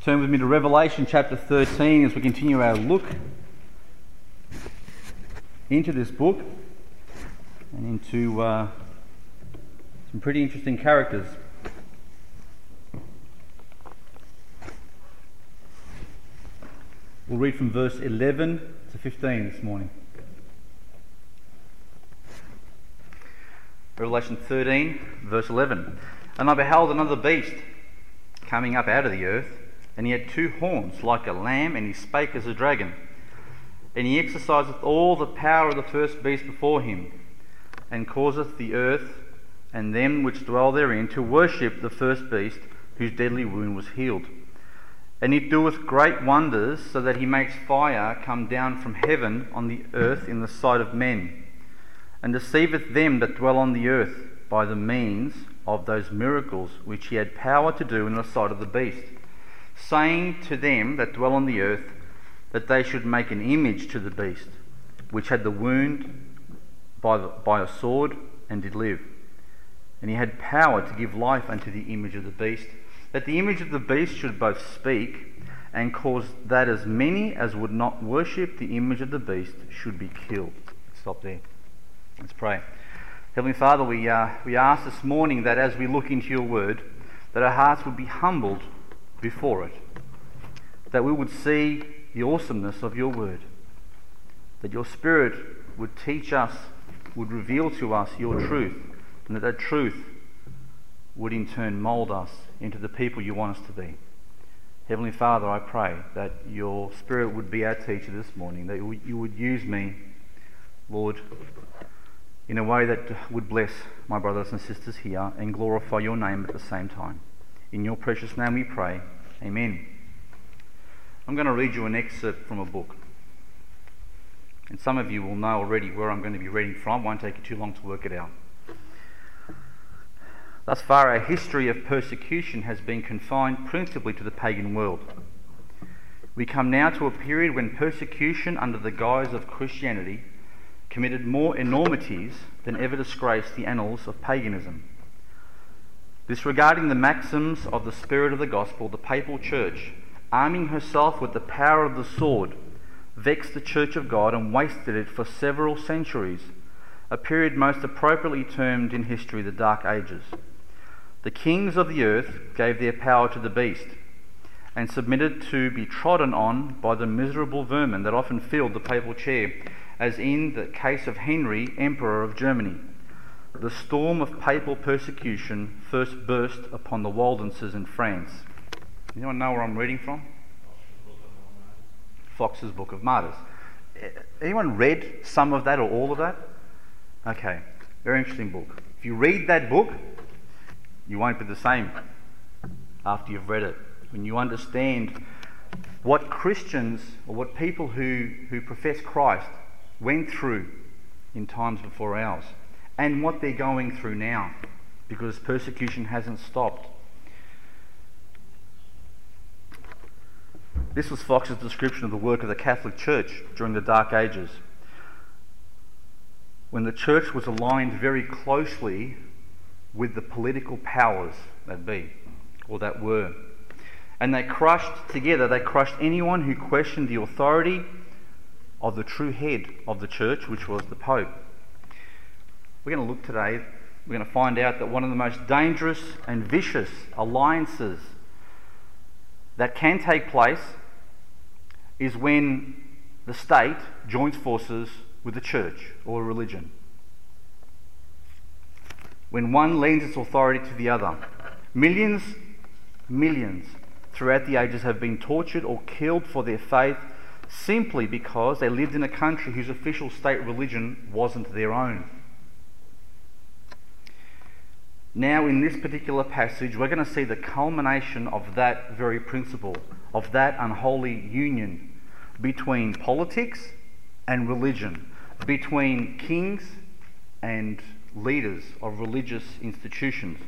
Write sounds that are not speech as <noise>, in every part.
Turn with me to Revelation chapter 13 as we continue our look into this book and into uh, some pretty interesting characters. We'll read from verse 11 to 15 this morning. Revelation 13, verse 11. And I beheld another beast coming up out of the earth, and he had two horns like a lamb, and he spake as a dragon. And he exerciseth all the power of the first beast before him, and causeth the earth and them which dwell therein to worship the first beast, whose deadly wound was healed. And he doeth great wonders, so that he makes fire come down from heaven on the earth in the sight of men, and deceiveth them that dwell on the earth by the means of those miracles which he had power to do in the sight of the beast, saying to them that dwell on the earth that they should make an image to the beast, which had the wound by, the, by a sword and did live. And he had power to give life unto the image of the beast, that the image of the beast should both speak and cause that as many as would not worship the image of the beast should be killed. Stop there. Let's pray. Heavenly Father, we, uh, we ask this morning that as we look into your word, that our hearts would be humbled before it, that we would see the awesomeness of your word, that your Spirit would teach us, would reveal to us your truth, and that that truth would in turn mould us into the people you want us to be. Heavenly Father, I pray that your Spirit would be our teacher this morning, that you would use me, Lord, in a way that would bless my brothers and sisters here and glorify your name at the same time. In your precious name we pray. Amen. I'm going to read you an excerpt from a book. And some of you will know already where I'm going to be reading from. It won't take you too long to work it out. Thus far, our history of persecution has been confined principally to the pagan world. We come now to a period when persecution under the guise of Christianity committed more enormities than ever disgraced the annals of paganism. Disregarding the maxims of the spirit of the gospel, the papal church, arming herself with the power of the sword, vexed the church of God and wasted it for several centuries, a period most appropriately termed in history the Dark Ages. The kings of the earth gave their power to the beast and submitted to be trodden on by the miserable vermin that often filled the papal chair as in the case of Henry, Emperor of Germany. The storm of papal persecution first burst upon the Waldenses in France. Anyone know where I'm reading from? Foxe's Book of Martyrs. Eh, anyone read some of that or all of that? Okay, very interesting book. If you read that book, you won't be the same after you've read it. When you understand what Christians or what people who, who profess Christ went through in times before ours and what they're going through now because persecution hasn't stopped. This was Foxe's description of the work of the Catholic Church during the Dark Ages, when the church was aligned very closely with the political powers that be, or that were. And they crushed together, they crushed anyone who questioned the authority of the true head of the church, which was the Pope. We're going to look today, we're going to find out that one of the most dangerous and vicious alliances that can take place is when the state joins forces with the church or a religion. When one lends its authority to the other. Millions, millions throughout the ages have been tortured or killed for their faith simply because they lived in a country whose official state religion wasn't their own. Now, in this particular passage, we're going to see the culmination of that very principle, of that unholy union between politics and religion, between kings and leaders of religious institutions.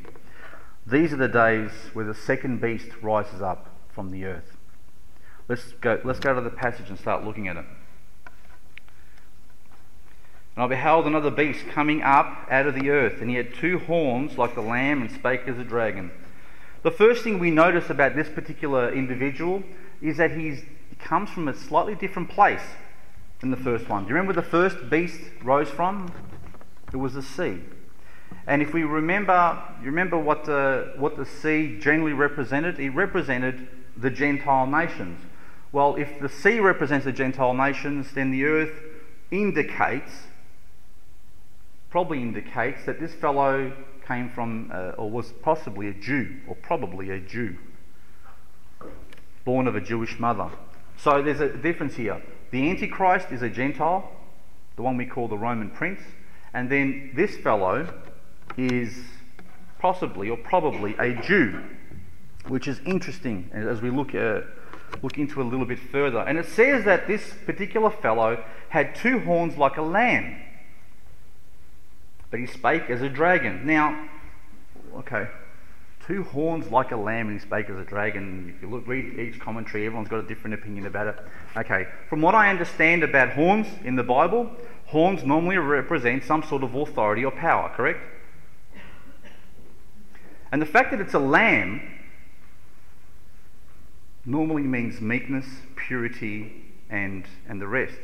These are the days where the second beast rises up from the earth. Let's go, let's go to the passage and start looking at it. And I beheld another beast coming up out of the earth, and he had two horns like the lamb and spake as a dragon. The first thing we notice about this particular individual is that he comes from a slightly different place than the first one. Do you remember the first beast rose from? It was the sea. And if we remember, you remember what the, what the sea generally represented? It represented the Gentile nations. Well, if the sea represents the Gentile nations, then the earth indicates, probably indicates, that this fellow came from, uh, or was possibly a Jew, or probably a Jew, born of a Jewish mother. So there's a difference here. The Antichrist is a Gentile, the one we call the Roman prince, and then this fellow is possibly or probably a Jew, which is interesting as we look, uh, look into a little bit further. And it says that this particular fellow had two horns like a lamb, but he spake as a dragon. Now, okay, two horns like a lamb and he spake as a dragon. If you look, read each commentary, everyone's got a different opinion about it. Okay, from what I understand about horns in the Bible, horns normally represent some sort of authority or power, correct? And the fact that it's a lamb normally means meekness, purity, and, and the rest.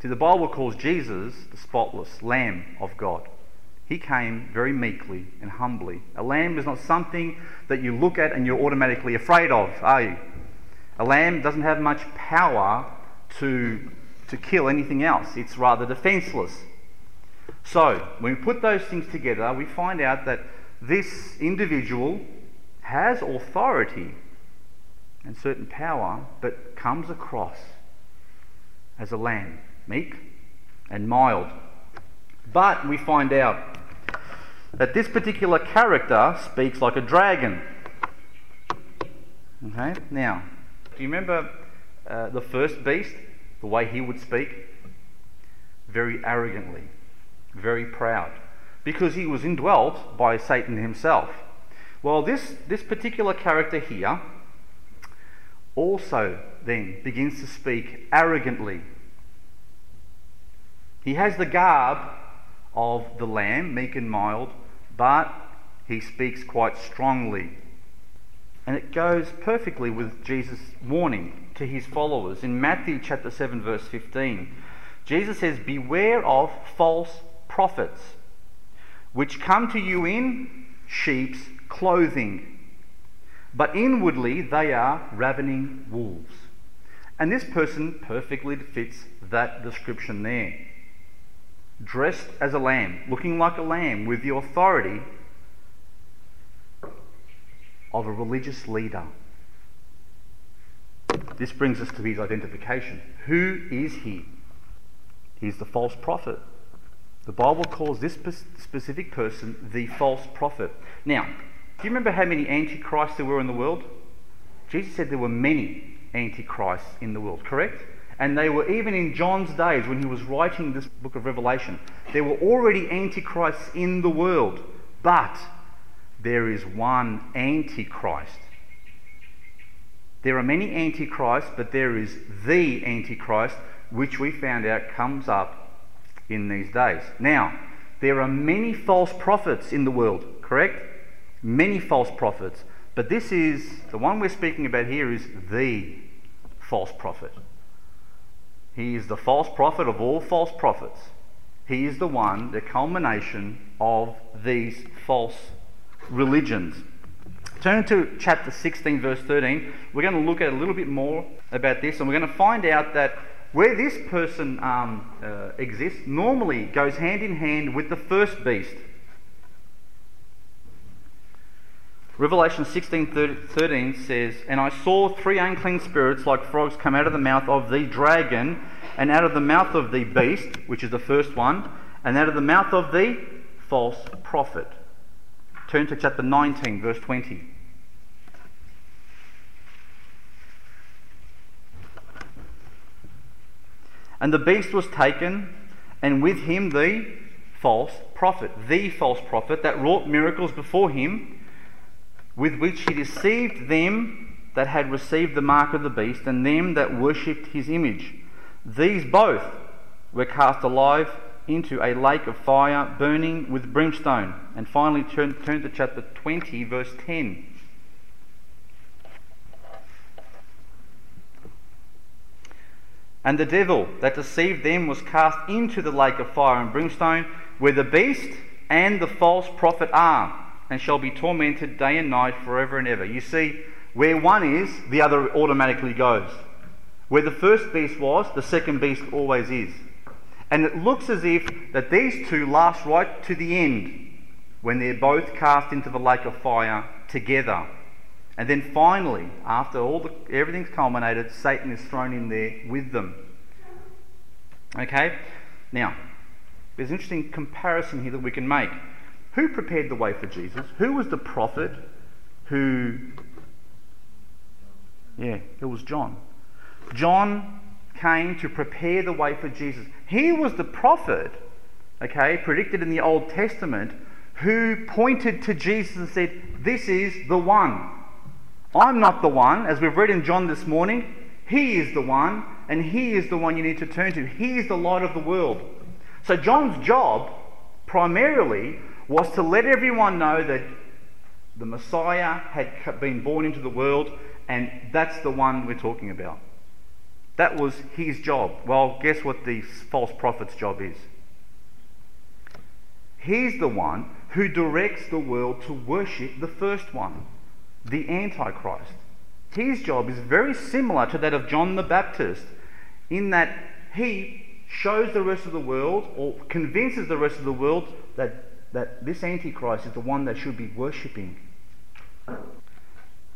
See, the Bible calls Jesus the spotless Lamb of God. He came very meekly and humbly. A lamb is not something that you look at and you're automatically afraid of, are you? A lamb doesn't have much power to, to kill anything else, it's rather defenseless. So, when we put those things together, we find out that this individual has authority and certain power, but comes across as a lamb, meek and mild. But we find out that this particular character speaks like a dragon. Okay, now, do you remember uh, the first beast, the way he would speak? Very arrogantly, very proud because he was indwelt by Satan himself. Well, this, this particular character here also then begins to speak arrogantly. He has the garb of the lamb, meek and mild, but he speaks quite strongly. And it goes perfectly with Jesus' warning to his followers. In Matthew chapter 7, verse 15, Jesus says, Beware of false prophets which come to you in sheep's clothing, but inwardly they are ravening wolves. And this person perfectly fits that description there. Dressed as a lamb, looking like a lamb, with the authority of a religious leader. This brings us to his identification. Who is he? He's the false prophet. The Bible calls this specific person the false prophet. Now, do you remember how many antichrists there were in the world? Jesus said there were many antichrists in the world, correct? And they were even in John's days when he was writing this book of Revelation. There were already antichrists in the world, but there is one antichrist. There are many antichrists, but there is the antichrist, which we found out comes up in these days. Now, there are many false prophets in the world, correct? Many false prophets. But this is, the one we're speaking about here is the false prophet. He is the false prophet of all false prophets. He is the one, the culmination of these false religions. Turn to chapter 16, verse 13. We're going to look at a little bit more about this, and we're going to find out that where this person um, uh, exists normally goes hand in hand with the first beast. Revelation 16 13 says, And I saw three unclean spirits like frogs come out of the mouth of the dragon, and out of the mouth of the beast, which is the first one, and out of the mouth of the false prophet. Turn to chapter 19, verse 20. And the beast was taken, and with him the false prophet, the false prophet that wrought miracles before him, with which he deceived them that had received the mark of the beast and them that worshipped his image. These both were cast alive into a lake of fire burning with brimstone. And finally, turn, turn to chapter 20, verse 10. And the devil that deceived them was cast into the lake of fire and brimstone, where the beast and the false prophet are and shall be tormented day and night forever and ever. You see, where one is, the other automatically goes. Where the first beast was, the second beast always is. And it looks as if that these two last right to the end, when they're both cast into the lake of fire together. And then finally, after all the, everything's culminated, Satan is thrown in there with them. Okay? Now, there's an interesting comparison here that we can make. Who prepared the way for Jesus? Who was the prophet who. Yeah, it was John. John came to prepare the way for Jesus. He was the prophet, okay, predicted in the Old Testament, who pointed to Jesus and said, This is the one. I'm not the one, as we've read in John this morning. He is the one, and He is the one you need to turn to. He is the light of the world. So, John's job primarily was to let everyone know that the Messiah had been born into the world, and that's the one we're talking about. That was his job. Well, guess what the false prophet's job is? He's the one who directs the world to worship the first one, the Antichrist. His job is very similar to that of John the Baptist in that he shows the rest of the world or convinces the rest of the world that, that this Antichrist is the one they should be worshipping.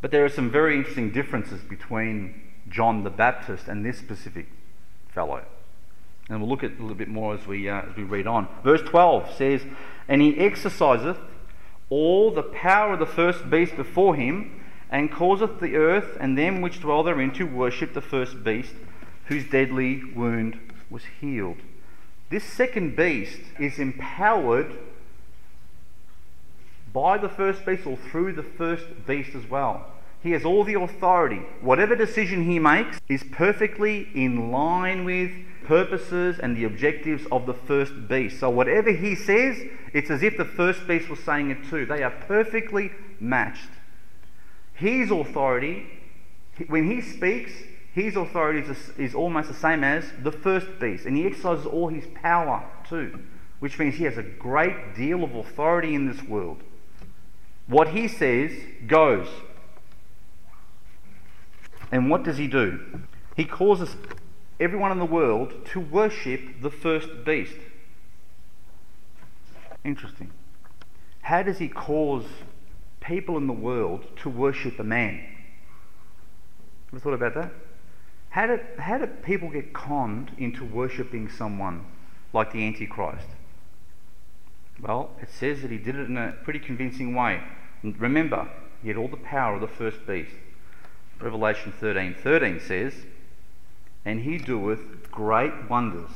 But there are some very interesting differences between John the Baptist and this specific fellow. And we'll look at a little bit more as we, uh, as we read on. Verse 12 says, And he exerciseth all the power of the first beast before him, and causeth the earth and them which dwell therein to worship the first beast, whose deadly wound was healed. This second beast is empowered by the first beast or through the first beast as well. He has all the authority. Whatever decision he makes is perfectly in line with purposes and the objectives of the first beast. So whatever he says, it's as if the first beast was saying it too. They are perfectly matched. His authority, when he speaks, his authority is, is almost the same as the first beast, and he exercises all his power too, which means he has a great deal of authority in this world. What he says goes. And what does he do? He causes everyone in the world to worship the first beast. Interesting. How does he cause people in the world to worship a man? Ever thought about that? How did, how did people get conned into worshipping someone like the Antichrist? Well, it says that he did it in a pretty convincing way. Remember, he had all the power of the first beast. Revelation 13 13 says, And he doeth great wonders,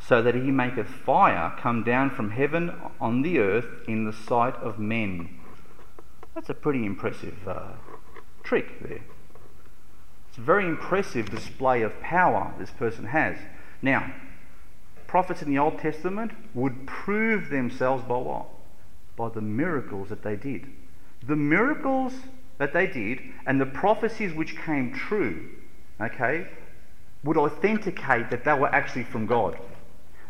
so that he maketh fire come down from heaven on the earth in the sight of men. That's a pretty impressive uh, trick there. It's a very impressive display of power this person has. Now, prophets in the Old Testament would prove themselves by what? By the miracles that they did. The miracles that they did and the prophecies which came true, okay, would authenticate that they were actually from God.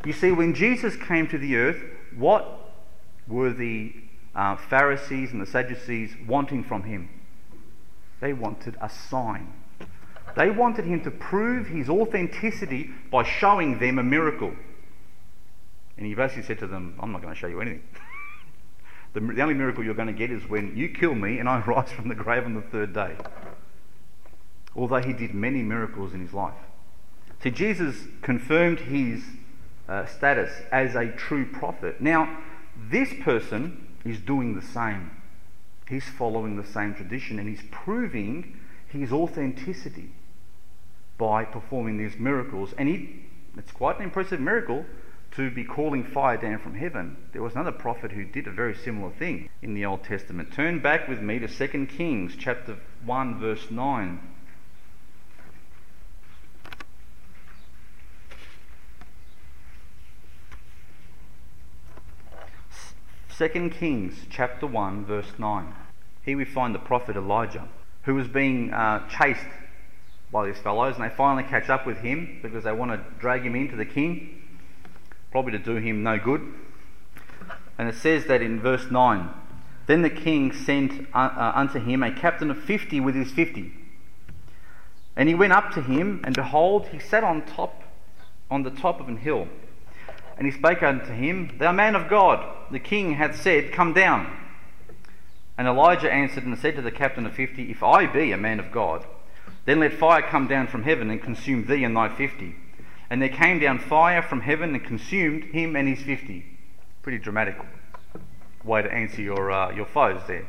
You see, when Jesus came to the earth, what were the uh, Pharisees and the Sadducees wanting from him? They wanted a sign. They wanted him to prove his authenticity by showing them a miracle. And he basically said to them, I'm not going to show you anything. <laughs> the, the only miracle you're going to get is when you kill me and I <laughs> rise from the grave on the third day. Although he did many miracles in his life. See, Jesus confirmed his uh, status as a true prophet. Now, this person is doing the same. He's following the same tradition and he's proving his authenticity by performing these miracles. And he, it's quite an impressive miracle to be calling fire down from heaven. There was another prophet who did a very similar thing in the Old Testament. Turn back with me to 2 Kings chapter 1 verse 9. 2 Kings chapter 1 verse 9. Here we find the prophet Elijah who was being uh, chased by these fellows, and they finally catch up with him because they want to drag him into the king, probably to do him no good. And it says that in verse 9 Then the king sent uh, uh, unto him a captain of fifty with his fifty. And he went up to him, and behold, he sat on top, on the top of an hill. And he spake unto him, Thou man of God, the king hath said, Come down. And Elijah answered and said to the captain of fifty, If I be a man of God, then let fire come down from heaven and consume thee and thy fifty. And there came down fire from heaven and consumed him and his fifty. Pretty dramatic way to answer your, uh, your foes there.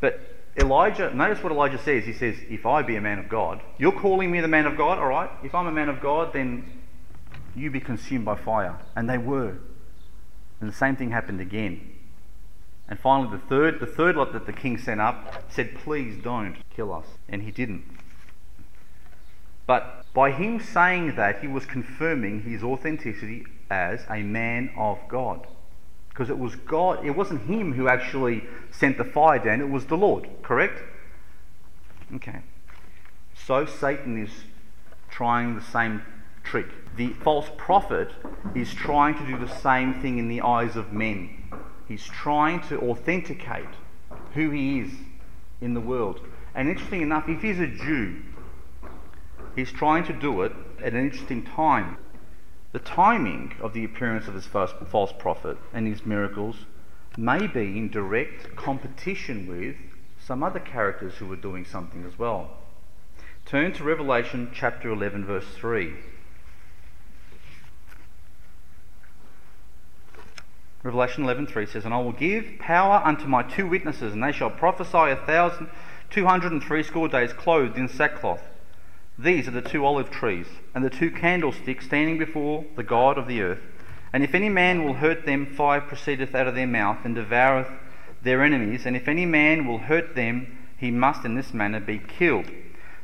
But Elijah, notice what Elijah says. He says, If I be a man of God, you're calling me the man of God, all right? If I'm a man of God, then you be consumed by fire. And they were. And the same thing happened again. And finally, the third, the third lot that the king sent up said, Please don't kill us. And he didn't. But by him saying that, he was confirming his authenticity as a man of God. Because it was God, it wasn't him who actually sent the fire down, it was the Lord, correct? Okay. So Satan is trying the same trick. The false prophet is trying to do the same thing in the eyes of men. He's trying to authenticate who he is in the world. And interesting enough, if he's a Jew, he's trying to do it at an interesting time. The timing of the appearance of this false prophet and his miracles may be in direct competition with some other characters who were doing something as well. Turn to Revelation chapter 11, verse 3. Revelation 11:3 says, "And I will give power unto my two witnesses, and they shall prophesy a thousand two hundred and threescore days, clothed in sackcloth. These are the two olive trees, and the two candlesticks standing before the God of the earth. And if any man will hurt them, fire proceedeth out of their mouth, and devoureth their enemies. And if any man will hurt them, he must in this manner be killed.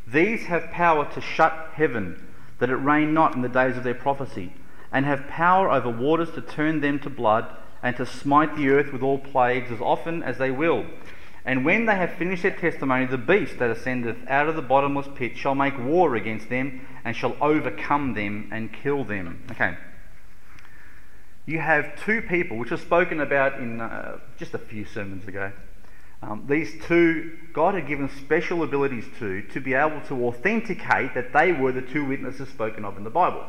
These have power to shut heaven, that it rain not in the days of their prophecy, and have power over waters to turn them to blood, and to smite the earth with all plagues as often as they will. And when they have finished their testimony, the beast that ascendeth out of the bottomless pit shall make war against them, and shall overcome them and kill them. Okay. You have two people, which are spoken about in uh, just a few sermons ago. Um, these two, God had given special abilities to, to be able to authenticate that they were the two witnesses spoken of in the Bible.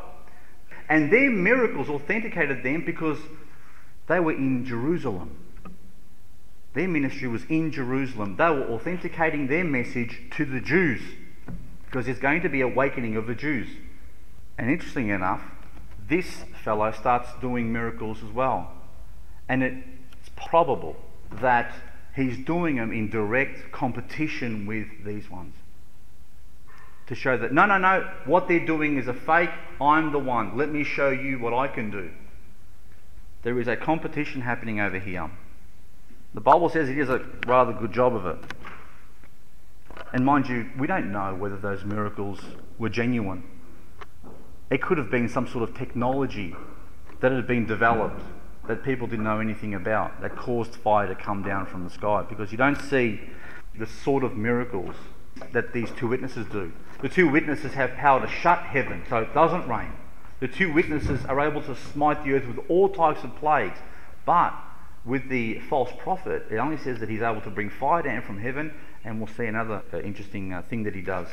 And their miracles authenticated them because they were in Jerusalem. Their ministry was in Jerusalem. They were authenticating their message to the Jews because there's going to be awakening of the Jews. And interesting enough, this fellow starts doing miracles as well. And it's probable that he's doing them in direct competition with these ones. To show that, no, no, no, what they're doing is a fake. I'm the one. Let me show you what I can do. There is a competition happening over here. The Bible says he does a rather good job of it. And mind you, we don't know whether those miracles were genuine. It could have been some sort of technology that had been developed that people didn't know anything about that caused fire to come down from the sky because you don't see the sort of miracles that these two witnesses do. The two witnesses have power to shut heaven so it doesn't rain the two witnesses are able to smite the earth with all types of plagues. But with the false prophet, it only says that he's able to bring fire down from heaven, and we'll see another uh, interesting uh, thing that he does.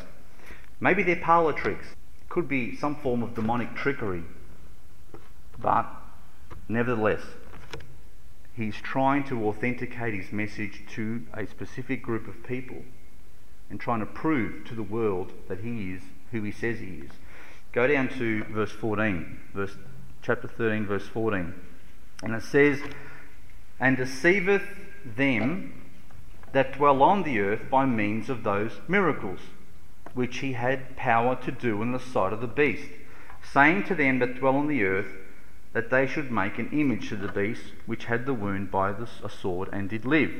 Maybe they're parlor tricks. Could be some form of demonic trickery. But nevertheless, he's trying to authenticate his message to a specific group of people and trying to prove to the world that he is who he says he is. Go down to verse 14, verse chapter 13, verse 14. And it says, And deceiveth them that dwell on the earth by means of those miracles, which he had power to do in the sight of the beast, saying to them that dwell on the earth, that they should make an image to the beast which had the wound by the, a sword and did live.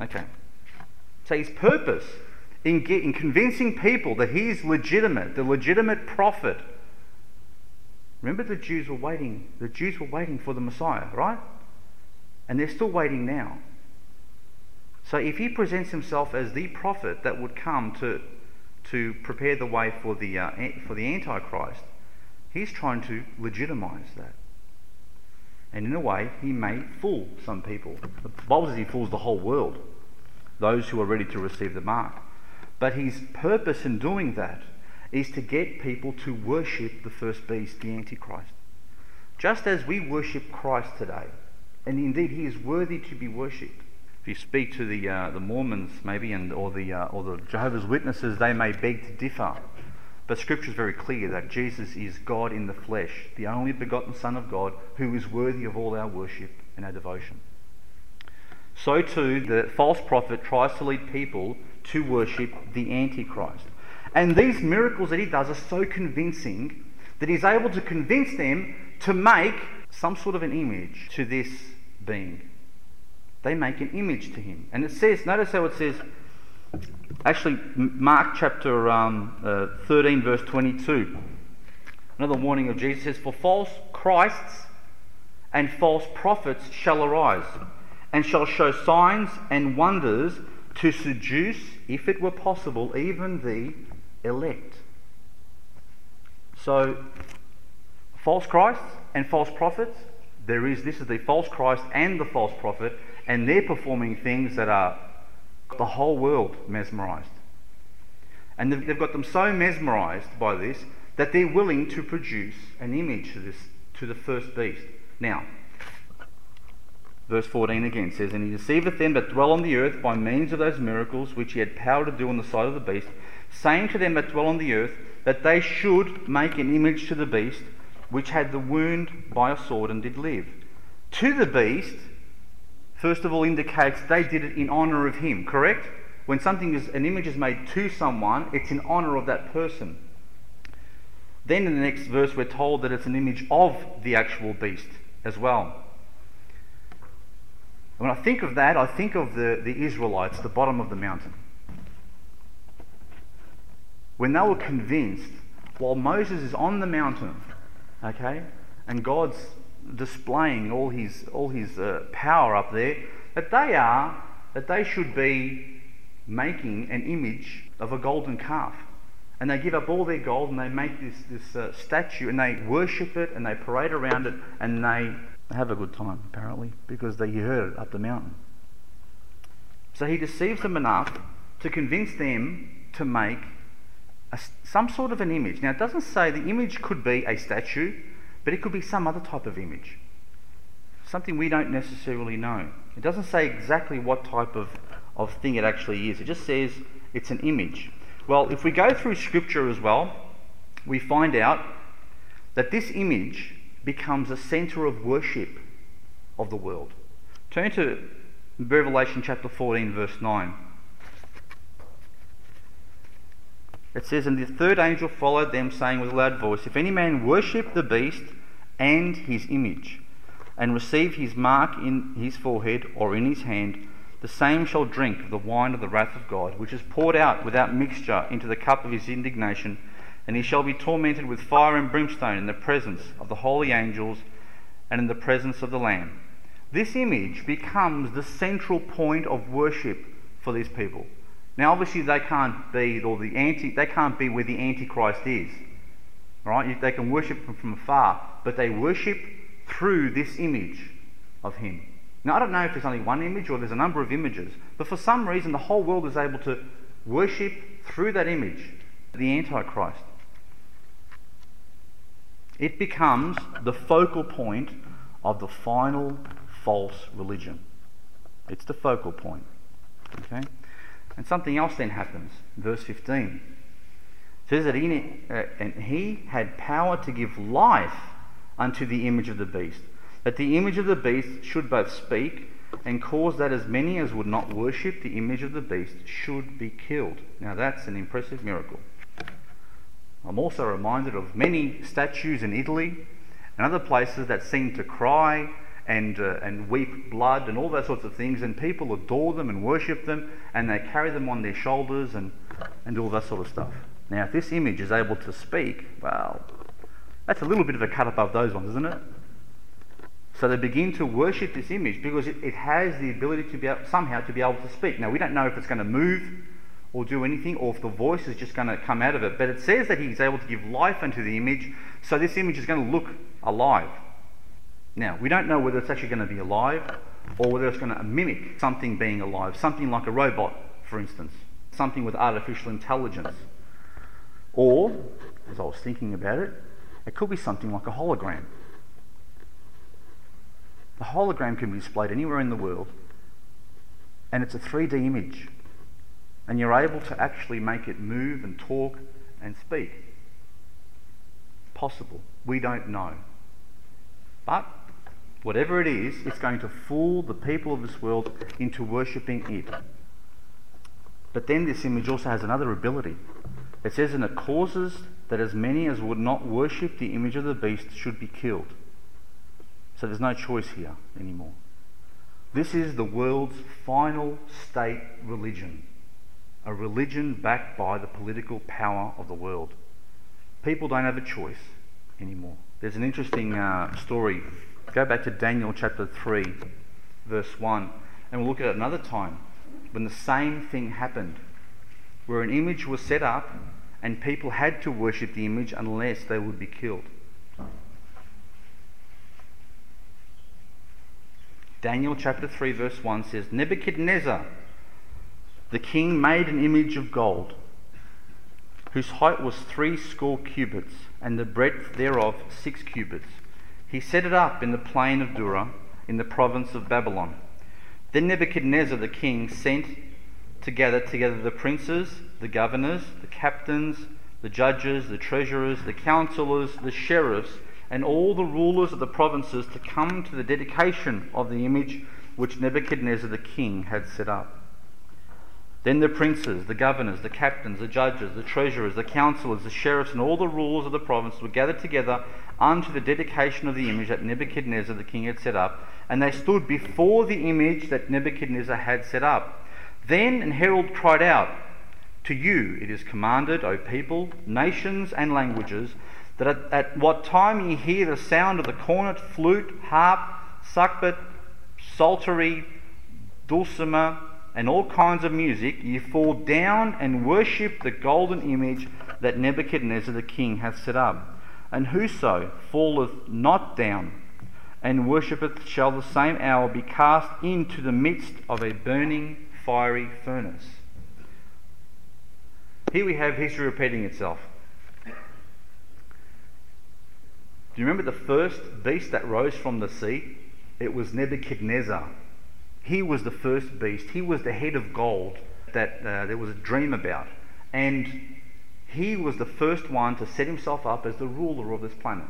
Okay. So his purpose in, get, in convincing people that he's legitimate, the legitimate prophet. Remember, the Jews were waiting. The Jews were waiting for the Messiah, right? And they're still waiting now. So if he presents himself as the prophet that would come to to prepare the way for the, uh, for the Antichrist, he's trying to legitimize that. And in a way, he may fool some people. The Bible says he fools the whole world, those who are ready to receive the mark. But his purpose in doing that is to get people to worship the first beast, the Antichrist. Just as we worship Christ today, and indeed he is worthy to be worshipped. If you speak to the, uh, the Mormons, maybe, and, or, the, uh, or the Jehovah's Witnesses, they may beg to differ. But Scripture is very clear that Jesus is God in the flesh, the only begotten Son of God, who is worthy of all our worship and our devotion. So too, the false prophet tries to lead people to worship the Antichrist. And these miracles that he does are so convincing that he's able to convince them to make some sort of an image to this being. They make an image to him. And it says, notice how it says, actually, Mark chapter um, uh, 13, verse 22. Another warning of Jesus says, For false Christs and false prophets shall arise, and shall show signs and wonders to seduce, if it were possible, even the elect. So, false Christs and false prophets, there is this is the false Christ and the false prophet, and they're performing things that are the whole world mesmerized. And they've got them so mesmerized by this that they're willing to produce an image to this to the first beast. Now, verse 14 again says, And he deceiveth them that dwell on the earth by means of those miracles which he had power to do on the side of the beast, saying to them that dwell on the earth that they should make an image to the beast which had the wound by a sword and did live. To the beast, first of all, indicates they did it in honour of him, correct? When something is, an image is made to someone, it's in honour of that person. Then in the next verse, we're told that it's an image of the actual beast as well. When I think of that, I think of the, the Israelites, the bottom of the mountain. When they were convinced, while Moses is on the mountain, okay, and God's displaying all his, all his uh, power up there, that they are, that they should be making an image of a golden calf. And they give up all their gold and they make this, this uh, statue and they worship it and they parade around it and they have a good time, apparently, because they heard it up the mountain. So he deceives them enough to convince them to make a, some sort of an image. Now, it doesn't say the image could be a statue, but it could be some other type of image. Something we don't necessarily know. It doesn't say exactly what type of, of thing it actually is, it just says it's an image. Well, if we go through Scripture as well, we find out that this image becomes a centre of worship of the world. Turn to Revelation chapter 14, verse 9. It says, And the third angel followed them, saying with a loud voice, If any man worship the beast and his image, and receive his mark in his forehead or in his hand, the same shall drink of the wine of the wrath of God, which is poured out without mixture into the cup of his indignation, and he shall be tormented with fire and brimstone in the presence of the holy angels and in the presence of the Lamb. This image becomes the central point of worship for these people. Now, obviously, they can't be, or the anti, they can't be where the Antichrist is. Right? They can worship him from afar, but they worship through this image of him. Now, I don't know if there's only one image or there's a number of images, but for some reason, the whole world is able to worship through that image, the Antichrist. It becomes the focal point of the final false religion. It's the focal point. Okay? And something else then happens. Verse 15 it says that he, uh, and he had power to give life unto the image of the beast, that the image of the beast should both speak and cause that as many as would not worship the image of the beast should be killed. Now that's an impressive miracle. I'm also reminded of many statues in Italy and other places that seem to cry and, uh, and weep blood and all those sorts of things, and people adore them and worship them, and they carry them on their shoulders and, and all that sort of stuff. Now, if this image is able to speak, well, that's a little bit of a cut above those ones, isn't it? So they begin to worship this image because it, it has the ability to be able, somehow to be able to speak. Now, we don't know if it's going to move or do anything, or if the voice is just going to come out of it. But it says that he's able to give life unto the image, so this image is going to look alive. Now, we don't know whether it's actually going to be alive or whether it's going to mimic something being alive, something like a robot, for instance, something with artificial intelligence. Or, as I was thinking about it, it could be something like a hologram. The hologram can be displayed anywhere in the world, and it's a 3D image, and you're able to actually make it move and talk and speak. Possible. We don't know. But whatever it is, it's going to fool the people of this world into worshipping it. But then this image also has another ability. It says, and it causes that as many as would not worship the image of the beast should be killed. So there's no choice here anymore. This is the world's final state religion, a religion backed by the political power of the world. People don't have a choice anymore. There's an interesting uh, story. Go back to Daniel chapter 3, verse 1, and we'll look at another time when the same thing happened, where an image was set up and people had to worship the image unless they would be killed. Daniel chapter 3, verse 1 says Nebuchadnezzar, the king, made an image of gold, whose height was three score cubits, and the breadth thereof six cubits. He set it up in the plain of Dura, in the province of Babylon. Then Nebuchadnezzar the king sent to gather together the princes, the governors, the captains, the judges, the treasurers, the counselors, the sheriffs, and all the rulers of the provinces to come to the dedication of the image which Nebuchadnezzar the king had set up. Then the princes, the governors, the captains, the judges, the treasurers, the counselors, the sheriffs, and all the rulers of the province were gathered together unto the dedication of the image that Nebuchadnezzar the king had set up, and they stood before the image that Nebuchadnezzar had set up. Then an herald cried out, To you it is commanded, O people, nations, and languages, that at, at what time ye hear the sound of the cornet, flute, harp, sackbut, psaltery, dulcimer, and all kinds of music, ye fall down and worship the golden image that Nebuchadnezzar the king hath set up. And whoso falleth not down and worshippeth shall the same hour be cast into the midst of a burning fiery furnace. Here we have history repeating itself. Do you remember the first beast that rose from the sea? It was Nebuchadnezzar. He was the first beast. He was the head of gold that uh, there was a dream about. And he was the first one to set himself up as the ruler of this planet.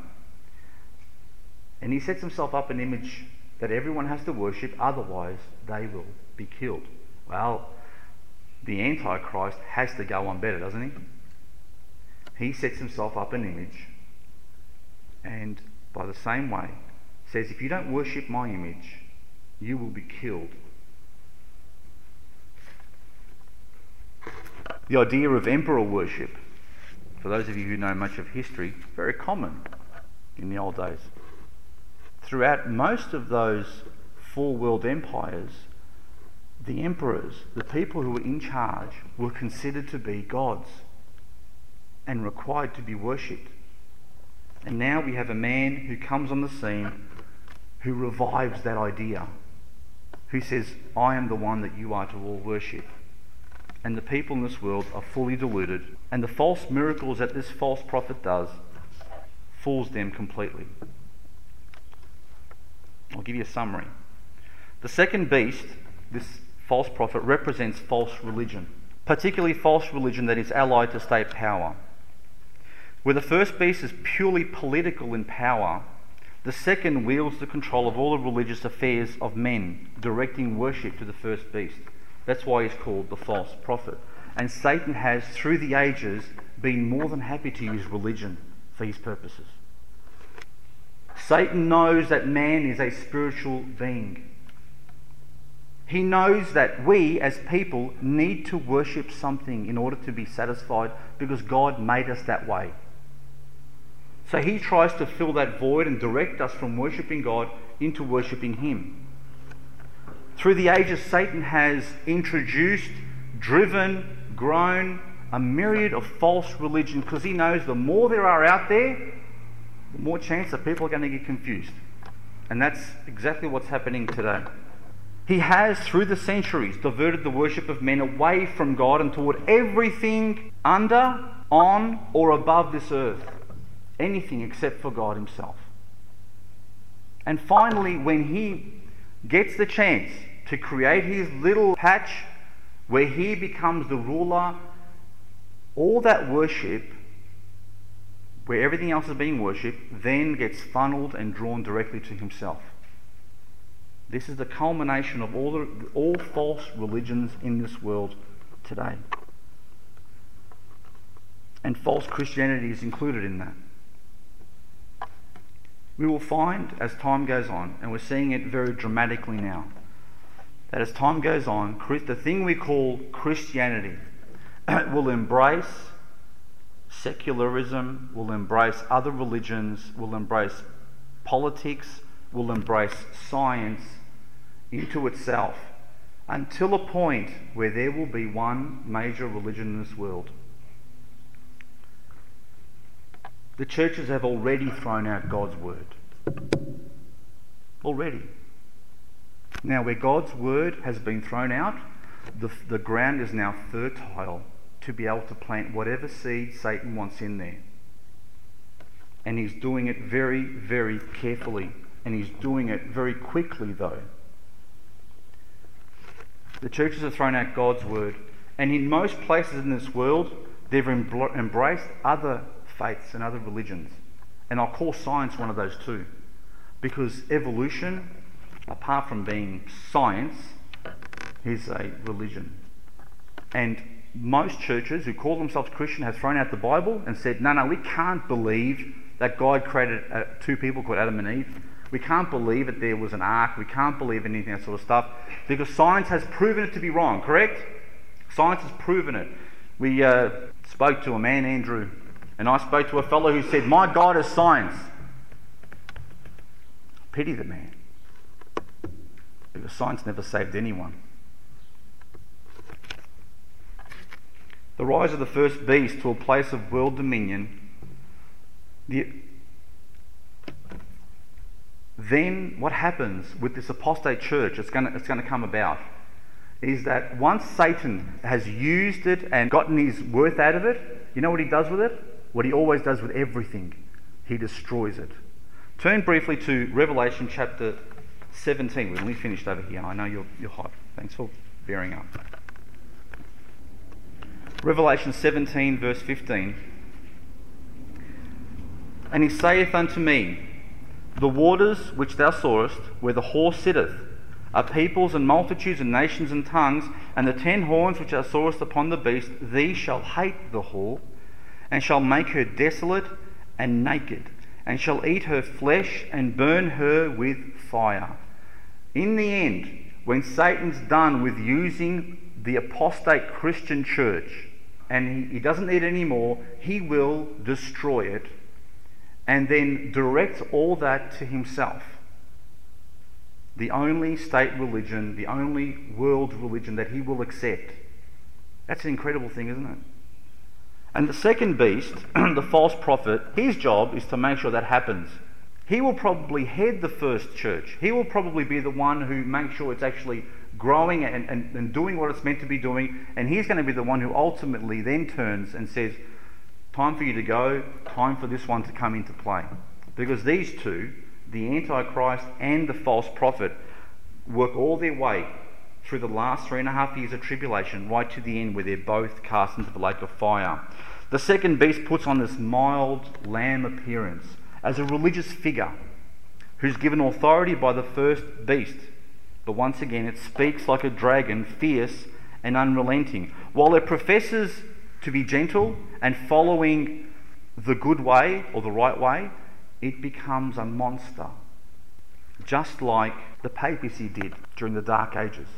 And he sets himself up an image that everyone has to worship, otherwise, they will be killed. Well, the Antichrist has to go on better, doesn't he? He sets himself up an image and by the same way says, If you don't worship my image, you will be killed. The idea of emperor worship, for those of you who know much of history, very common in the old days. Throughout most of those four world empires, the emperors, the people who were in charge, were considered to be gods and required to be worshipped. And now we have a man who comes on the scene who revives that idea, who says, I am the one that you are to all worship. And the people in this world are fully deluded, and the false miracles that this false prophet does fools them completely. I'll give you a summary. The second beast, this false prophet, represents false religion, particularly false religion that is allied to state power. Where the first beast is purely political in power, the second wields the control of all the religious affairs of men, directing worship to the first beast. That's why he's called the false prophet. And Satan has, through the ages, been more than happy to use religion for his purposes. Satan knows that man is a spiritual being. He knows that we as people need to worship something in order to be satisfied because God made us that way. So he tries to fill that void and direct us from worshipping God into worshipping him. Through the ages, Satan has introduced, driven, grown a myriad of false religion because he knows the more there are out there, the more chance that people are going to get confused. And that's exactly what's happening today. He has, through the centuries, diverted the worship of men away from God and toward everything under, on, or above this earth. Anything except for God Himself. And finally, when He gets the chance to create His little patch where He becomes the ruler, all that worship, where everything else is being worshipped, then gets funneled and drawn directly to Himself. This is the culmination of all, the, all false religions in this world today. And false Christianity is included in that. We will find as time goes on, and we're seeing it very dramatically now, that as time goes on, the thing we call Christianity <clears throat> will embrace secularism, will embrace other religions, will embrace politics, will embrace science, into itself until a point where there will be one major religion in this world. The churches have already thrown out God's word. Already. Now, where God's word has been thrown out, the, the ground is now fertile to be able to plant whatever seed Satan wants in there. And he's doing it very, very carefully. And he's doing it very quickly, though. The churches have thrown out God's word, and in most places in this world, they've embraced other faiths and other religions. And I'll call science one of those too. Because evolution, apart from being science, is a religion. And most churches who call themselves Christian have thrown out the Bible and said, no, no, we can't believe that God created uh, two people called Adam and Eve. We can't believe that there was an ark. We can't believe anything that sort of stuff because science has proven it to be wrong, correct? Science has proven it. We uh, spoke to a man, Andrew, and I spoke to a fellow who said, My God is science. Pity the man because science never saved anyone. The rise of the first beast to a place of world dominion. The then what happens with this apostate church, it's going, to, it's going to come about, is that once Satan has used it and gotten his worth out of it, you know what he does with it? What he always does with everything he destroys it. Turn briefly to Revelation chapter 17. We've only finished over here. I know you're, you're hot. Thanks for bearing up. Revelation 17, verse 15. And he saith unto me, the waters which thou sawest, where the horse sitteth, are peoples and multitudes and nations and tongues, and the ten horns which thou sawest upon the beast, these shall hate the whore, and shall make her desolate and naked, and shall eat her flesh and burn her with fire. In the end, when Satan's done with using the apostate Christian church, and he, doesn't need any more, he will destroy it and then direct all that to himself. The only state religion, the only world religion that he will accept. That's an incredible thing, isn't it? And the second beast, <clears throat> the false prophet, his job is to make sure that happens. He will probably head the first church. He will probably be the one who makes sure it's actually growing and, and, and doing what it's meant to be doing. And he's going to be the one who ultimately then turns and says, Time for you to go, time for this one to come into play. Because these two, the Antichrist and the false prophet, work all their way through the last three and a half years of tribulation right to the end where they're both cast into the lake of fire. The second beast puts on this mild lamb appearance as a religious figure who's given authority by the first beast. But once again, it speaks like a dragon, fierce and unrelenting. While it professes to be gentle and following the good way or the right way, it becomes a monster. Just like the papacy did during the Dark Ages.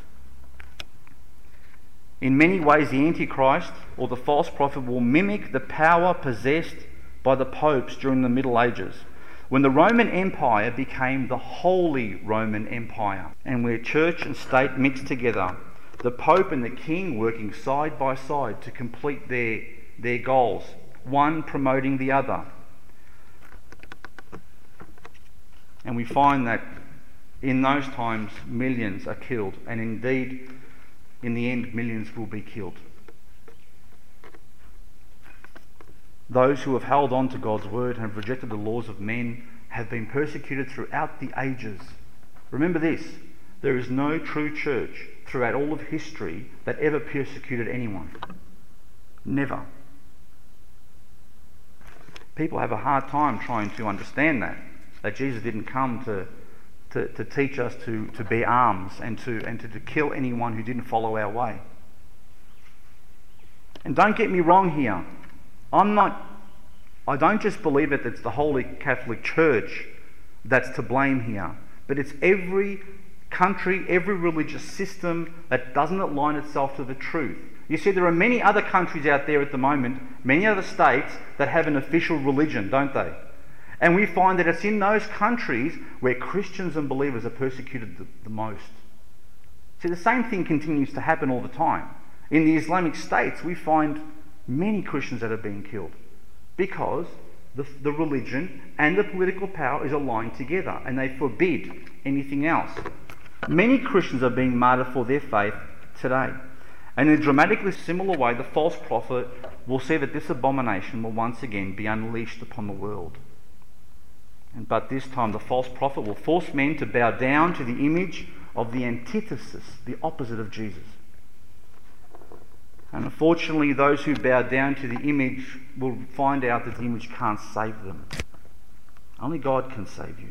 In many ways, the Antichrist or the false prophet will mimic the power possessed by the popes during the Middle Ages, when the Roman Empire became the Holy Roman Empire, and where church and state mixed together the Pope and the King working side by side to complete their, their goals, one promoting the other. And we find that in those times, millions are killed, and indeed, in the end, millions will be killed. Those who have held on to God's word and have rejected the laws of men have been persecuted throughout the ages. Remember this there is no true church throughout all of history that ever persecuted anyone. Never. People have a hard time trying to understand that, that Jesus didn't come to, to, to teach us to, to bear arms and, to, and to, to kill anyone who didn't follow our way. And don't get me wrong here. I'm not, I don't just believe it that it's the Holy Catholic Church that's to blame here, but it's every country, every religious system that doesn't align itself to the truth. You see, there are many other countries out there at the moment, many other states that have an official religion, don't they? And we find that it's in those countries where Christians and believers are persecuted the, the most. See, the same thing continues to happen all the time. In the Islamic states, we find many Christians that are being killed because the, the religion and the political power is aligned together and they forbid anything else. Many Christians are being martyred for their faith today. And in a dramatically similar way, the false prophet will see that this abomination will once again be unleashed upon the world. But this time, the false prophet will force men to bow down to the image of the antithesis, the opposite of Jesus. And unfortunately, those who bow down to the image will find out that the image can't save them. Only God can save you.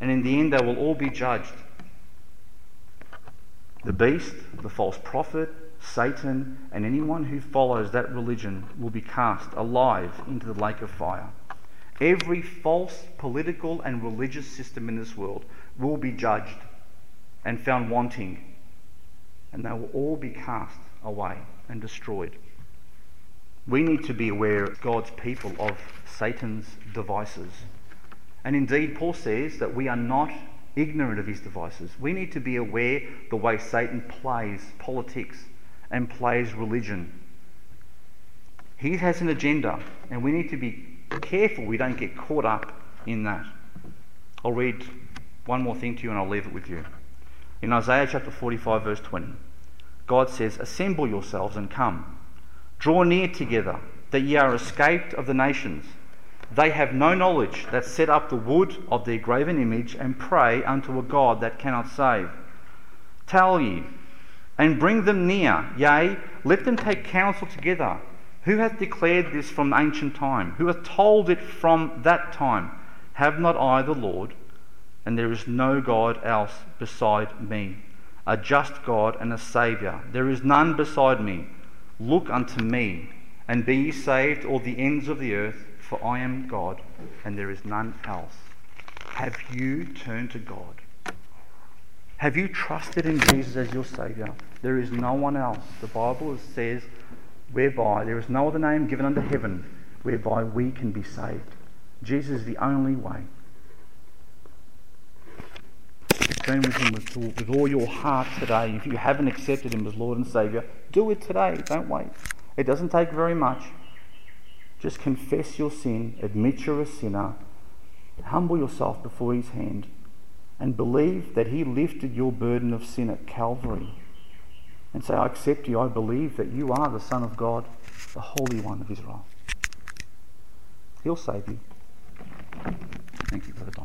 And in the end, they will all be judged the beast, the false prophet, Satan, and anyone who follows that religion will be cast alive into the lake of fire. Every false political and religious system in this world will be judged and found wanting, and they will all be cast away and destroyed. We need to be aware, God's people, of Satan's devices. And indeed, Paul says that we are not ignorant of his devices. We need to be aware the way Satan plays politics and plays religion. He has an agenda, and we need to be careful we don't get caught up in that. I'll read one more thing to you and I'll leave it with you. In Isaiah chapter 45, verse 20, God says, Assemble yourselves and come. Draw near together, that ye are escaped of the nations. They have no knowledge that set up the wood of their graven image and pray unto a God that cannot save. Tell ye, and bring them near, yea, let them take counsel together. Who hath declared this from ancient time? Who hath told it from that time? Have not I the Lord? And there is no God else beside me, a just God and a Saviour. There is none beside me. Look unto me, and be ye saved, all the ends of the earth for I am God and there is none else. Have you turned to God? Have you trusted in Jesus as your Saviour? There is no one else. The Bible says, whereby there is no other name given under heaven whereby we can be saved. Jesus is the only way. Turn with Him with, with all your heart today. If you haven't accepted Him as Lord and Saviour, do it today. Don't wait. It doesn't take very much. Just confess your sin, admit you're a sinner, humble yourself before His hand, and believe that He lifted your burden of sin at Calvary and say, I accept you, I believe that you are the Son of God, the Holy One of Israel. He'll save you. Thank you, Brother Don.